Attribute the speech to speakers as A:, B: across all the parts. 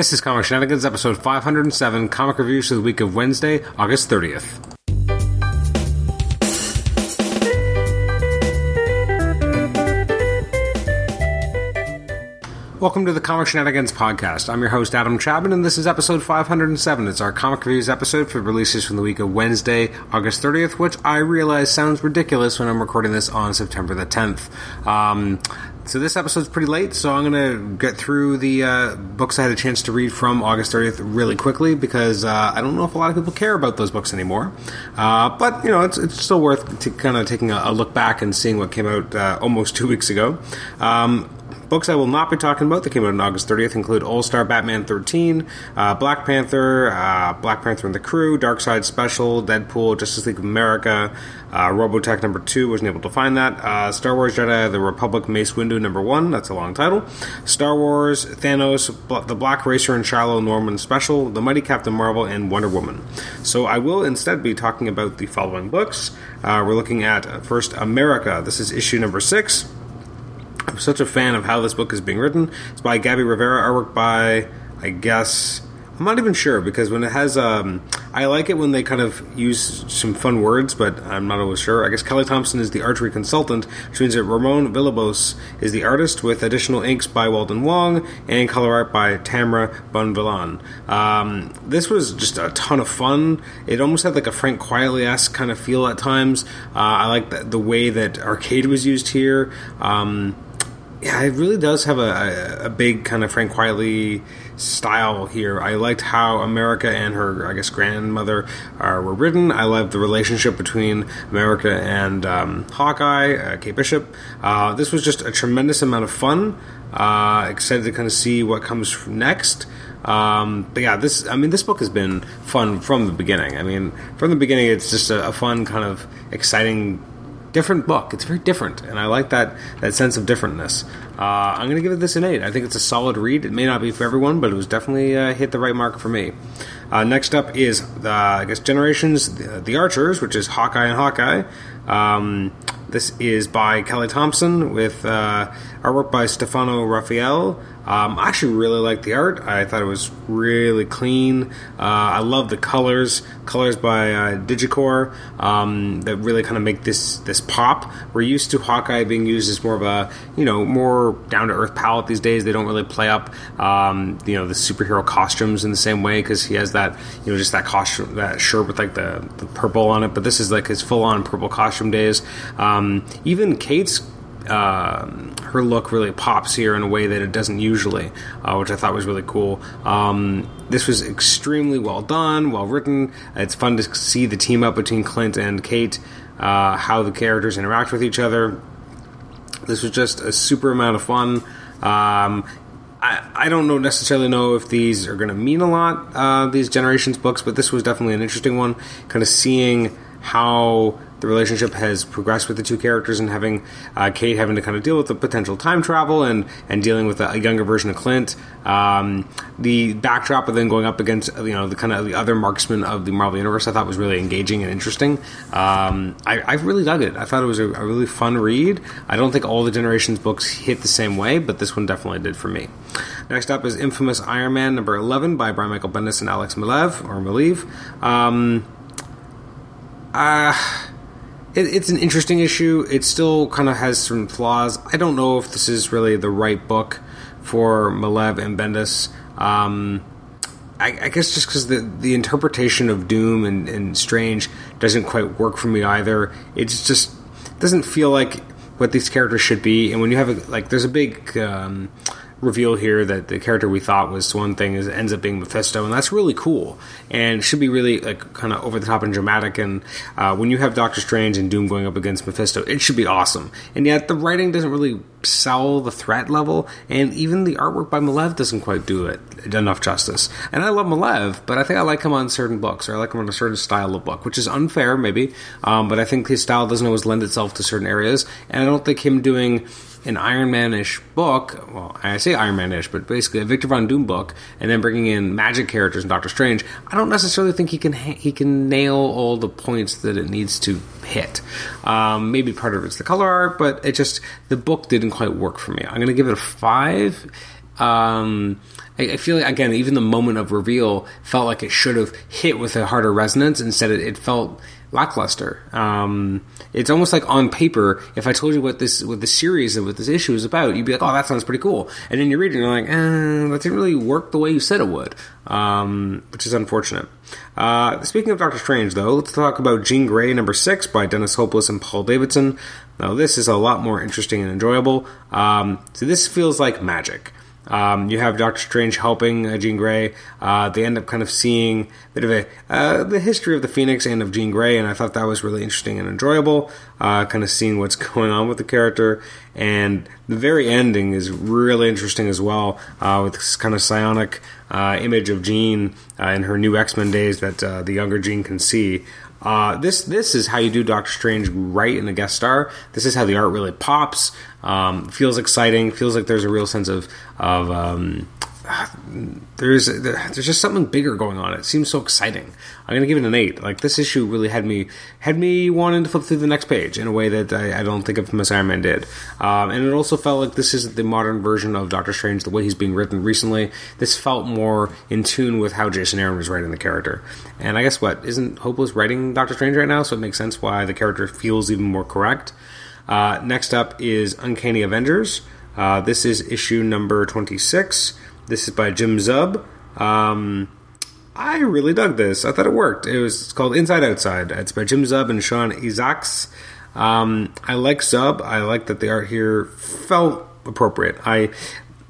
A: This is Comic Shenanigans, episode 507, comic reviews for the week of Wednesday, August 30th. Welcome to the Comic Shenanigans podcast. I'm your host, Adam Chapman, and this is episode 507. It's our comic reviews episode for releases from the week of Wednesday, August 30th, which I realize sounds ridiculous when I'm recording this on September the 10th. Um, so this episode's pretty late, so I'm going to get through the uh, books I had a chance to read from August 30th really quickly because uh, I don't know if a lot of people care about those books anymore. Uh, but you know, it's, it's still worth kind of taking a, a, look back and seeing what came out uh, almost two weeks ago. Um, Books I will not be talking about that came out on August 30th include All Star Batman 13, uh, Black Panther, uh, Black Panther and the Crew, Darkseid Special, Deadpool, Justice League of America, uh, Robotech number 2, wasn't able to find that, uh, Star Wars Jedi The Republic Mace Windu number 1, that's a long title, Star Wars, Thanos, The Black Racer and Shiloh Norman Special, The Mighty Captain Marvel, and Wonder Woman. So I will instead be talking about the following books. Uh, we're looking at uh, first America. This is issue number 6. I'm such a fan of how this book is being written. It's by Gabby Rivera, artwork by, I guess, I'm not even sure because when it has, um, I like it when they kind of use some fun words, but I'm not always sure. I guess Kelly Thompson is the archery consultant, which means that Ramon Villalobos is the artist, with additional inks by Walden Wong and color art by Tamara Bonvillain. Um, this was just a ton of fun. It almost had like a Frank Quitely esque kind of feel at times. Uh, I like the, the, way that arcade was used here. Um, yeah, it really does have a, a, big kind of Frank Quitely style here. I liked how America and her, I guess, grandmother uh, were written. I loved the relationship between America and um, Hawkeye, uh, Kate Bishop. Uh, this was just a tremendous amount of fun. Uh, excited to kind of see what comes next. Um, but yeah, this I mean, this book has been fun from the beginning. I mean, from the beginning, it's just a, a fun kind of exciting different book. It's very different, and I like that that sense of differentness. Uh, I'm going to give it this an eight. I think it's a solid read. It may not be for everyone, but it was definitely uh, hit the right mark for me. Uh, next up is the, I guess Generations, the, the, Archers, which is Hawkeye and Hawkeye. Um, this is by Kelly Thompson with uh, artwork by Stefano Raffaele. Um, I actually really like the art. I thought it was really clean. Uh, I love the colors. Colors by uh, Digikore um, that really kind of make this this pop. We're used to Hawkeye being used as more of a you know more down to earth palette these days. They don't really play up um, you know the superhero costumes in the same way because he has that you know just that costume that shirt with like the, the purple on it. But this is like his full on purple costume days. Um, even Kate's uh, her look really pops here in a way that it doesn't usually, uh, which I thought was really cool. Um, this was extremely well done, well written. It's fun to see the team up between Clint and Kate, uh, how the characters interact with each other. This was just a super amount of fun. Um, I, I don't know necessarily know if these are going to mean a lot, uh, these generations books, but this was definitely an interesting one. Kind of seeing how the relationship has progressed with the two characters and having uh, Kate having to kind of deal with the potential time travel and, and dealing with a, a younger version of Clint. Um, the backdrop of then going up against you know the kind of the other marksman of the Marvel Universe I thought was really engaging and interesting. Um, I, I, really dug it. I thought it was a, a, really fun read. I don't think all the Generations books hit the same way, but this one definitely did for me. Next up is Infamous Iron Man number 11 by Brian Michael Bendis and Alex Maleev or Maleev. Um, uh, it, it's an interesting issue. It still kind of has some flaws. I don't know if this is really the right book for Malev and Bendis. Um, I, I, guess just because the, the interpretation of Doom and, and, Strange doesn't quite work for me either. It just doesn't feel like what these characters should be. And when you have a, like, there's a big. Um, reveal here that the character we thought was one thing is ends up being Mephisto, and that's really cool and should be really like kind of over the top and dramatic. And uh, when you have Doctor Strange and Doom going up against Mephisto, it should be awesome. And yet the writing doesn't really sell the threat level, and even the artwork by Maleev doesn't quite do it enough justice. And I love Maleev, but I think I like him on certain books, or I like him on a certain style of book, which is unfair maybe. Um, but I think his style doesn't always lend itself to certain areas, and I don't think him doing an Iron Man-ish book. Well, I say Iron Man-ish, but basically a Victor Von Doom book, and then bringing in magic characters and Doctor Strange. I don't necessarily think he can he can nail all the points that it needs to hit. Um, maybe part of it's the color art, but it just the book didn't quite work for me. I'm going to give it a five. Um, I, I, feel like again, even the moment of reveal felt like it should have hit with a harder resonance. Instead, it, it felt lackluster. Um, it's almost like on paper, if I told you what this what the series and what this issue is about, you'd be like, "Oh, that sounds pretty cool," and then you read it and you're like, eh, "That didn't really work the way you said it would," um, which is unfortunate. Uh, speaking of Doctor Strange, though, let's talk about Jean Grey number six by Dennis Hopeless and Paul Davidson. Now, this is a lot more interesting and enjoyable. Um, so this feels like magic. Um, you have Doctor Strange helping uh, Jean Grey. Uh, they end up kind of seeing a bit of a uh, the history of the Phoenix and of Jean Grey, and I thought that was really interesting and enjoyable. Uh, kind of seeing what's going on with the character, and the very ending is really interesting as well, uh, with this kind of psionic uh, image of Jean in her new X Men days that the younger Jean can see. Uh, this this is how you do Doctor Strange right in a guest star. This is how the art really pops. Um, feels exciting. Feels like there's a real sense of of um, there's there's just something bigger going on. It seems so exciting. I'm gonna give it an eight. Like this issue really had me had me wanting to flip through the next page in a way that I, I don't think of Iron Man did. Um, and it also felt like this is the modern version of Doctor Strange, the way he's being written recently. This felt more in tune with how Jason Aaron was writing the character. And I guess what isn't Hopeless writing Doctor Strange right now, so it makes sense why the character feels even more correct. Uh, next up is Uncanny Avengers. Uh, this is issue number 26. This is by Jim Zub. Um, I really dug this. I thought it worked. It was called Inside Outside. It's by Jim Zub and Sean Izaakse. Um, I like Zub. I like that the art here felt appropriate. I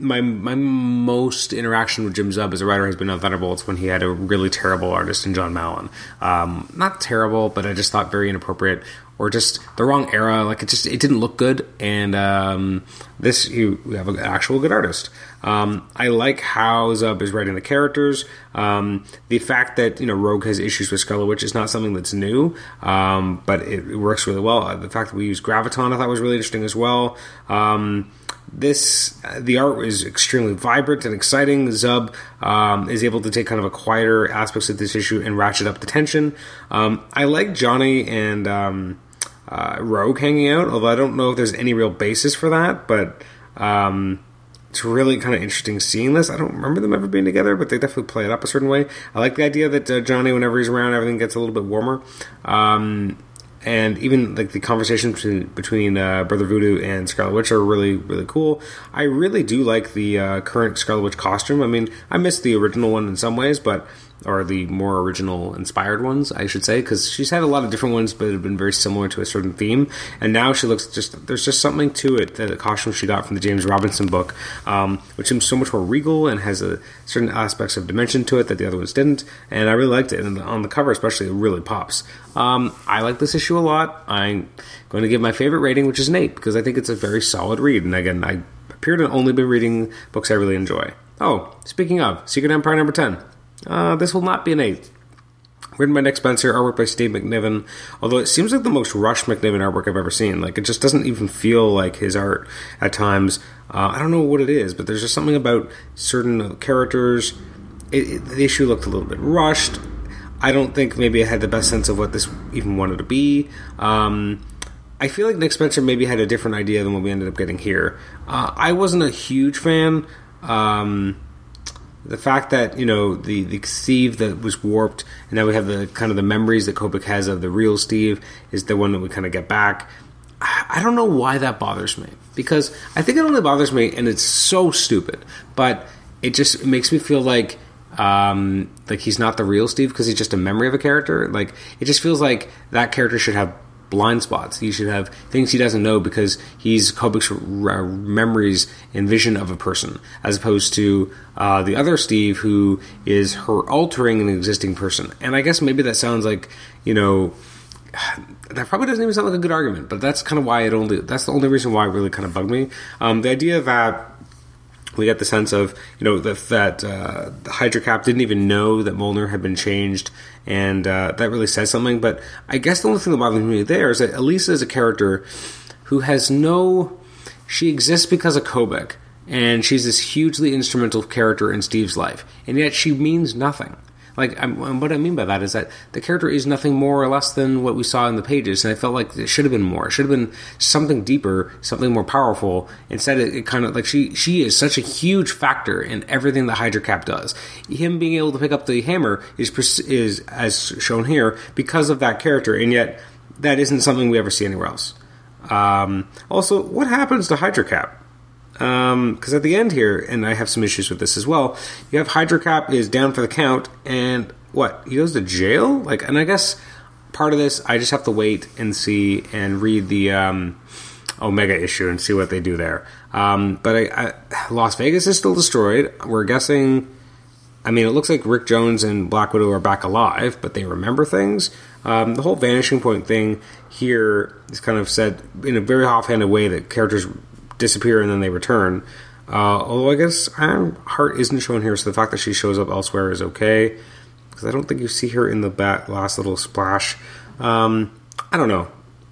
A: my my most interaction with Jim Zub as a writer has been on Thunderbolts when he had a really terrible artist in Jon Malin. Um, not terrible, but I just thought very inappropriate or just the wrong era. Like it just it didn't look good. And um, this you have an actual good artist. Um, I like how Zub is writing the characters. Um, the fact that you know Rogue has issues with Scarlet Witch is not something that's new, um, but it, it, works really well. The fact that we use Graviton I thought was really interesting as well. Um, this the art is extremely vibrant and exciting. Zub um, is able to take kind of a quieter aspects of this issue and ratchet up the tension. Um, I like Johnny and um, uh, Rogue hanging out, although I don't know if there's any real basis for that, but um, it's really kind of interesting seeing this. I don't remember them ever being together, but they definitely play it up a certain way. I like the idea that uh, Johnny, whenever he's around, everything gets a little bit warmer. Um, and even like the conversation between, between uh, Brother Voodoo and Scarlet Witch are really really cool. I really do like the uh, current Scarlet Witch costume. I mean, I miss the original one in some ways, but or the more original inspired ones, I should say, because she's had a lot of different ones, but have been very similar to a certain theme. And now she looks just there's just something to it that the costume she got from the James Robinson book, um, which seems so much more regal and has a certain aspects of dimension to it that the other ones didn't. And I really liked it, and on the cover especially, it really pops. Um, I like this issue a lot. I'm going to give my favorite rating, which is an eight, because I think it's a very solid read. And again, I appear to only be reading books I really enjoy. Oh, speaking of, Secret Empire number 10. Uh, this will not be an 8. Written by Nick Spencer, artwork by Steve McNiven. Although it seems like the most rushed McNiven artwork I've ever seen. Like, it just doesn't even feel like his art at times. Uh, I don't know what it is, but there's just something about certain characters. It, it, the issue looked a little bit rushed. I don't think maybe I had the best sense of what this even wanted to be. Um, I feel like Nick Spencer maybe had a different idea than what we ended up getting here. Uh, I wasn't a huge fan. Um, the fact that you know the the Steve that was warped, and now we have the kind of the memories that Kobik has of the real Steve is the one that we kind of get back. I don't know why that bothers me because I think it only bothers me, and it's so stupid. But it just it makes me feel like um, like he's not the real Steve because he's just a memory of a character. Like it just feels like that character should have blind spots. He should have things he doesn't know because he's Kobik's r- memories and vision of a person, as opposed to uh, the other Steve who is her altering an existing person. And I guess maybe that sounds like you know. That probably doesn't even sound like a good argument, but that's kind of why it only. That's the only reason why it really kind of bugged me. Um, the idea that we get the sense of you know the, that uh, Hydra Cap didn't even know that Mjolnir had been changed, and uh, that really says something. But I guess the only thing that bothers me there is that Elisa is a character who has no. She exists because of Kobik, and she's this hugely instrumental character in Steve's life, and yet she means nothing. Like, I'm, what I mean by that is that the character is nothing more or less than what we saw in the pages, and I felt like it should have been more. It should have been something deeper, something more powerful. Instead, it, it kind of like she she is such a huge factor in everything that Hydra Cap does. Him being able to pick up the hammer is is as shown here because of that character, and yet that isn't something we ever see anywhere else. Um, also, what happens to Hydra Cap? Because um, at the end here, and I have some issues with this as well, you have Hydra Cap is down for the count, and what? He goes to jail? Like, and I guess part of this, I just have to wait and see and read the um, Omega issue and see what they do there. Um, but I, I, Las Vegas is still destroyed. We're guessing. I mean, it looks like Rick Jones and Black Widow are back alive, but they remember things. Um, the whole vanishing point thing here is kind of said in a very offhanded way that characters disappear and then they return. Uh, although I guess um, Heart isn't shown here, so the fact that she shows up elsewhere is okay. Because I don't think you see her in the bat last little splash. Um, I don't know.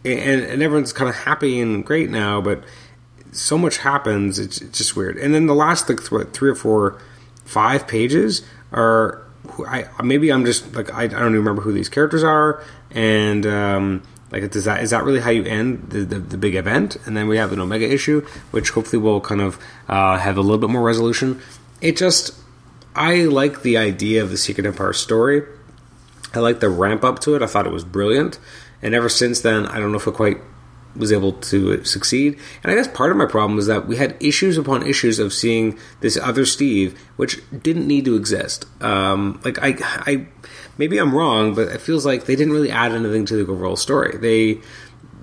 A: And, and everyone's kind of happy and great now, but so much happens, it's, it's just weird. And then the last like what, three or four, five pages are I maybe I'm just like I, I don't even remember who these characters are, and um, like does that is that really how you end the, the, the, big event? And then we have an Omega issue, which hopefully will kind of uh, have a little bit more resolution. It just I like the idea of the Secret Empire story. I like the ramp up to it. I thought it was brilliant, and ever since then, I don't know if it quite was able to succeed. And I guess part of my problem was that we had issues upon issues of seeing this other Steve, which didn't need to exist. Um, like I, I, maybe I'm wrong, but it feels like they didn't really add anything to the overall story. They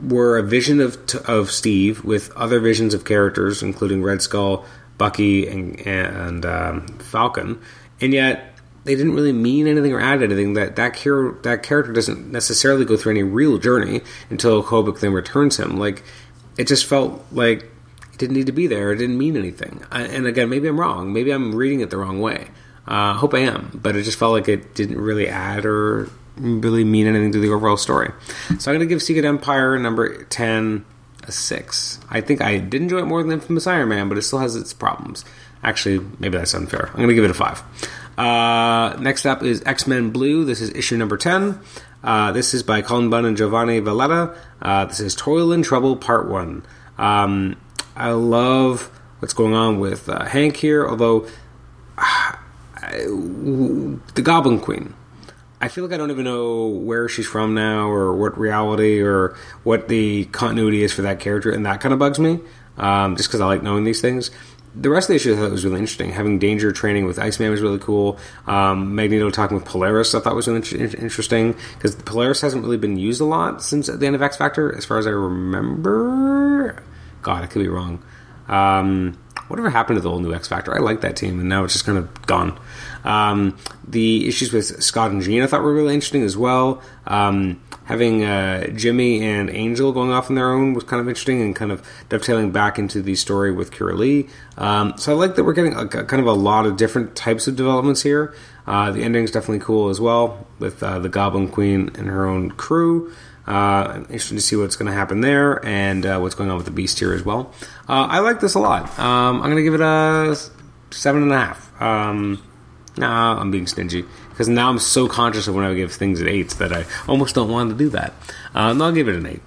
A: were a vision of of Steve with other visions of characters, including Red Skull, Bucky, and and um, Falcon, and yet they didn't really mean anything or add anything. That that, hero, that character doesn't necessarily go through any real journey until Kobik then returns him. Like it just felt like it didn't need to be there. It didn't mean anything. I, and again, maybe I'm wrong. Maybe I'm reading it the wrong way. I uh, hope I am, but it just felt like it didn't really add or really mean anything to the overall story. So I'm going to give Secret Empire number ten a six. I think I did enjoy it more than Infamous Iron Man, but it still has its problems. Actually, maybe that's unfair. I'm going to give it a five. Uh, next up is X Men Blue. This is issue number 10. Uh, this is by Cullen Bunn and Giovanni Valletta. Uh, this is Toil and Trouble Part 1. Um, I love what's going on with uh, Hank here, although the Goblin Queen. I feel like I don't even know where she's from now, or what reality, or what the continuity is for that character, and that kind of bugs me. Um, just because I like knowing these things the rest of the issue I thought was really interesting. Having Danger training with Iceman was really cool. Um, Magneto talking with Polaris I thought was really interesting because Polaris hasn't really been used a lot since the end of X Factor, as far as I remember. God, I could be wrong. Um, whatever happened to the old new X Factor? I like that team, and now it's just kind of gone. Um, the issues with Scott and Jean I thought were really interesting as well. Um, having uh, Jimmy and Angel going off on their own was kind of interesting and kind of dovetailing back into the story with Kira Lee. Um, so I like that we're getting a, a, kind of a lot of different types of developments here. Uh, the ending is definitely cool as well with uh, the Goblin Queen and her own crew. Uh, interesting to see what's going to happen there and uh, what's going on with the Beast here as well. Uh, I like this a lot. Um, I'm going to give it a seven and a half. Um, nah, I'm being stingy because now I'm so conscious of when I give things at eights that I almost don't want to do that. Uh, I'll give it an eight.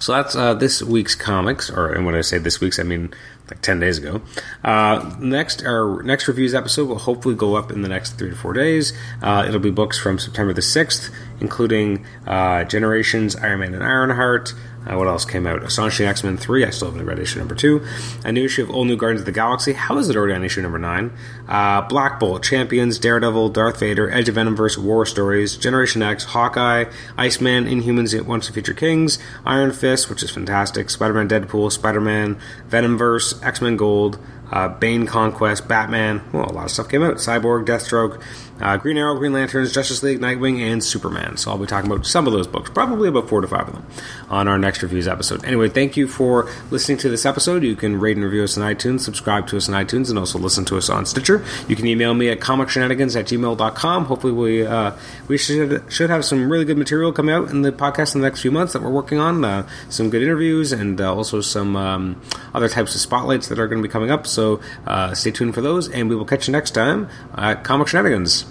A: So that's uh, this week's comics, or and when I say this week's, I mean like ten days ago. Uh, next, our next reviews episode will hopefully go up in the next three to four days. Uh, it'll be books from September the sixth, including uh, Generations, Iron Man and Ironheart, uh, what else came out? Astonishing X Men 3. I still haven't read issue number 2. A new issue of All New Guardians of the Galaxy. How is it already on issue number 9? Uh, Black Bolt, Champions, Daredevil, Darth Vader, Edge of Venomverse, War Stories, Generation X, Hawkeye, Iceman, Inhumans, Once and Future Kings, Iron Fist, which is fantastic, Spider Man Deadpool, Spider Man, Venomverse, X Men Gold, uh, Bane Conquest, Batman. Well, a lot of stuff came out. Cyborg, Deathstroke, uh, Green Arrow, Green Lanterns, Justice League, Nightwing, and Superman. So I'll be talking about some of those books, probably about four to five of them, on our next reviews episode. Anyway, thank you for listening to this episode. You can rate and review us on iTunes, subscribe to us on iTunes, and also listen to us on Stitcher. You can email me at comicshenanigans at gmail.com. Hopefully, we uh, we should should have some really good material coming out in the podcast in the next few months that we're working on. Uh, some good interviews and uh, also some um, other types of spotlights that are going to be coming up. So uh, stay tuned for those, and we will catch you next time at Comic Shenanigans.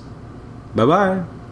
A: Bye bye.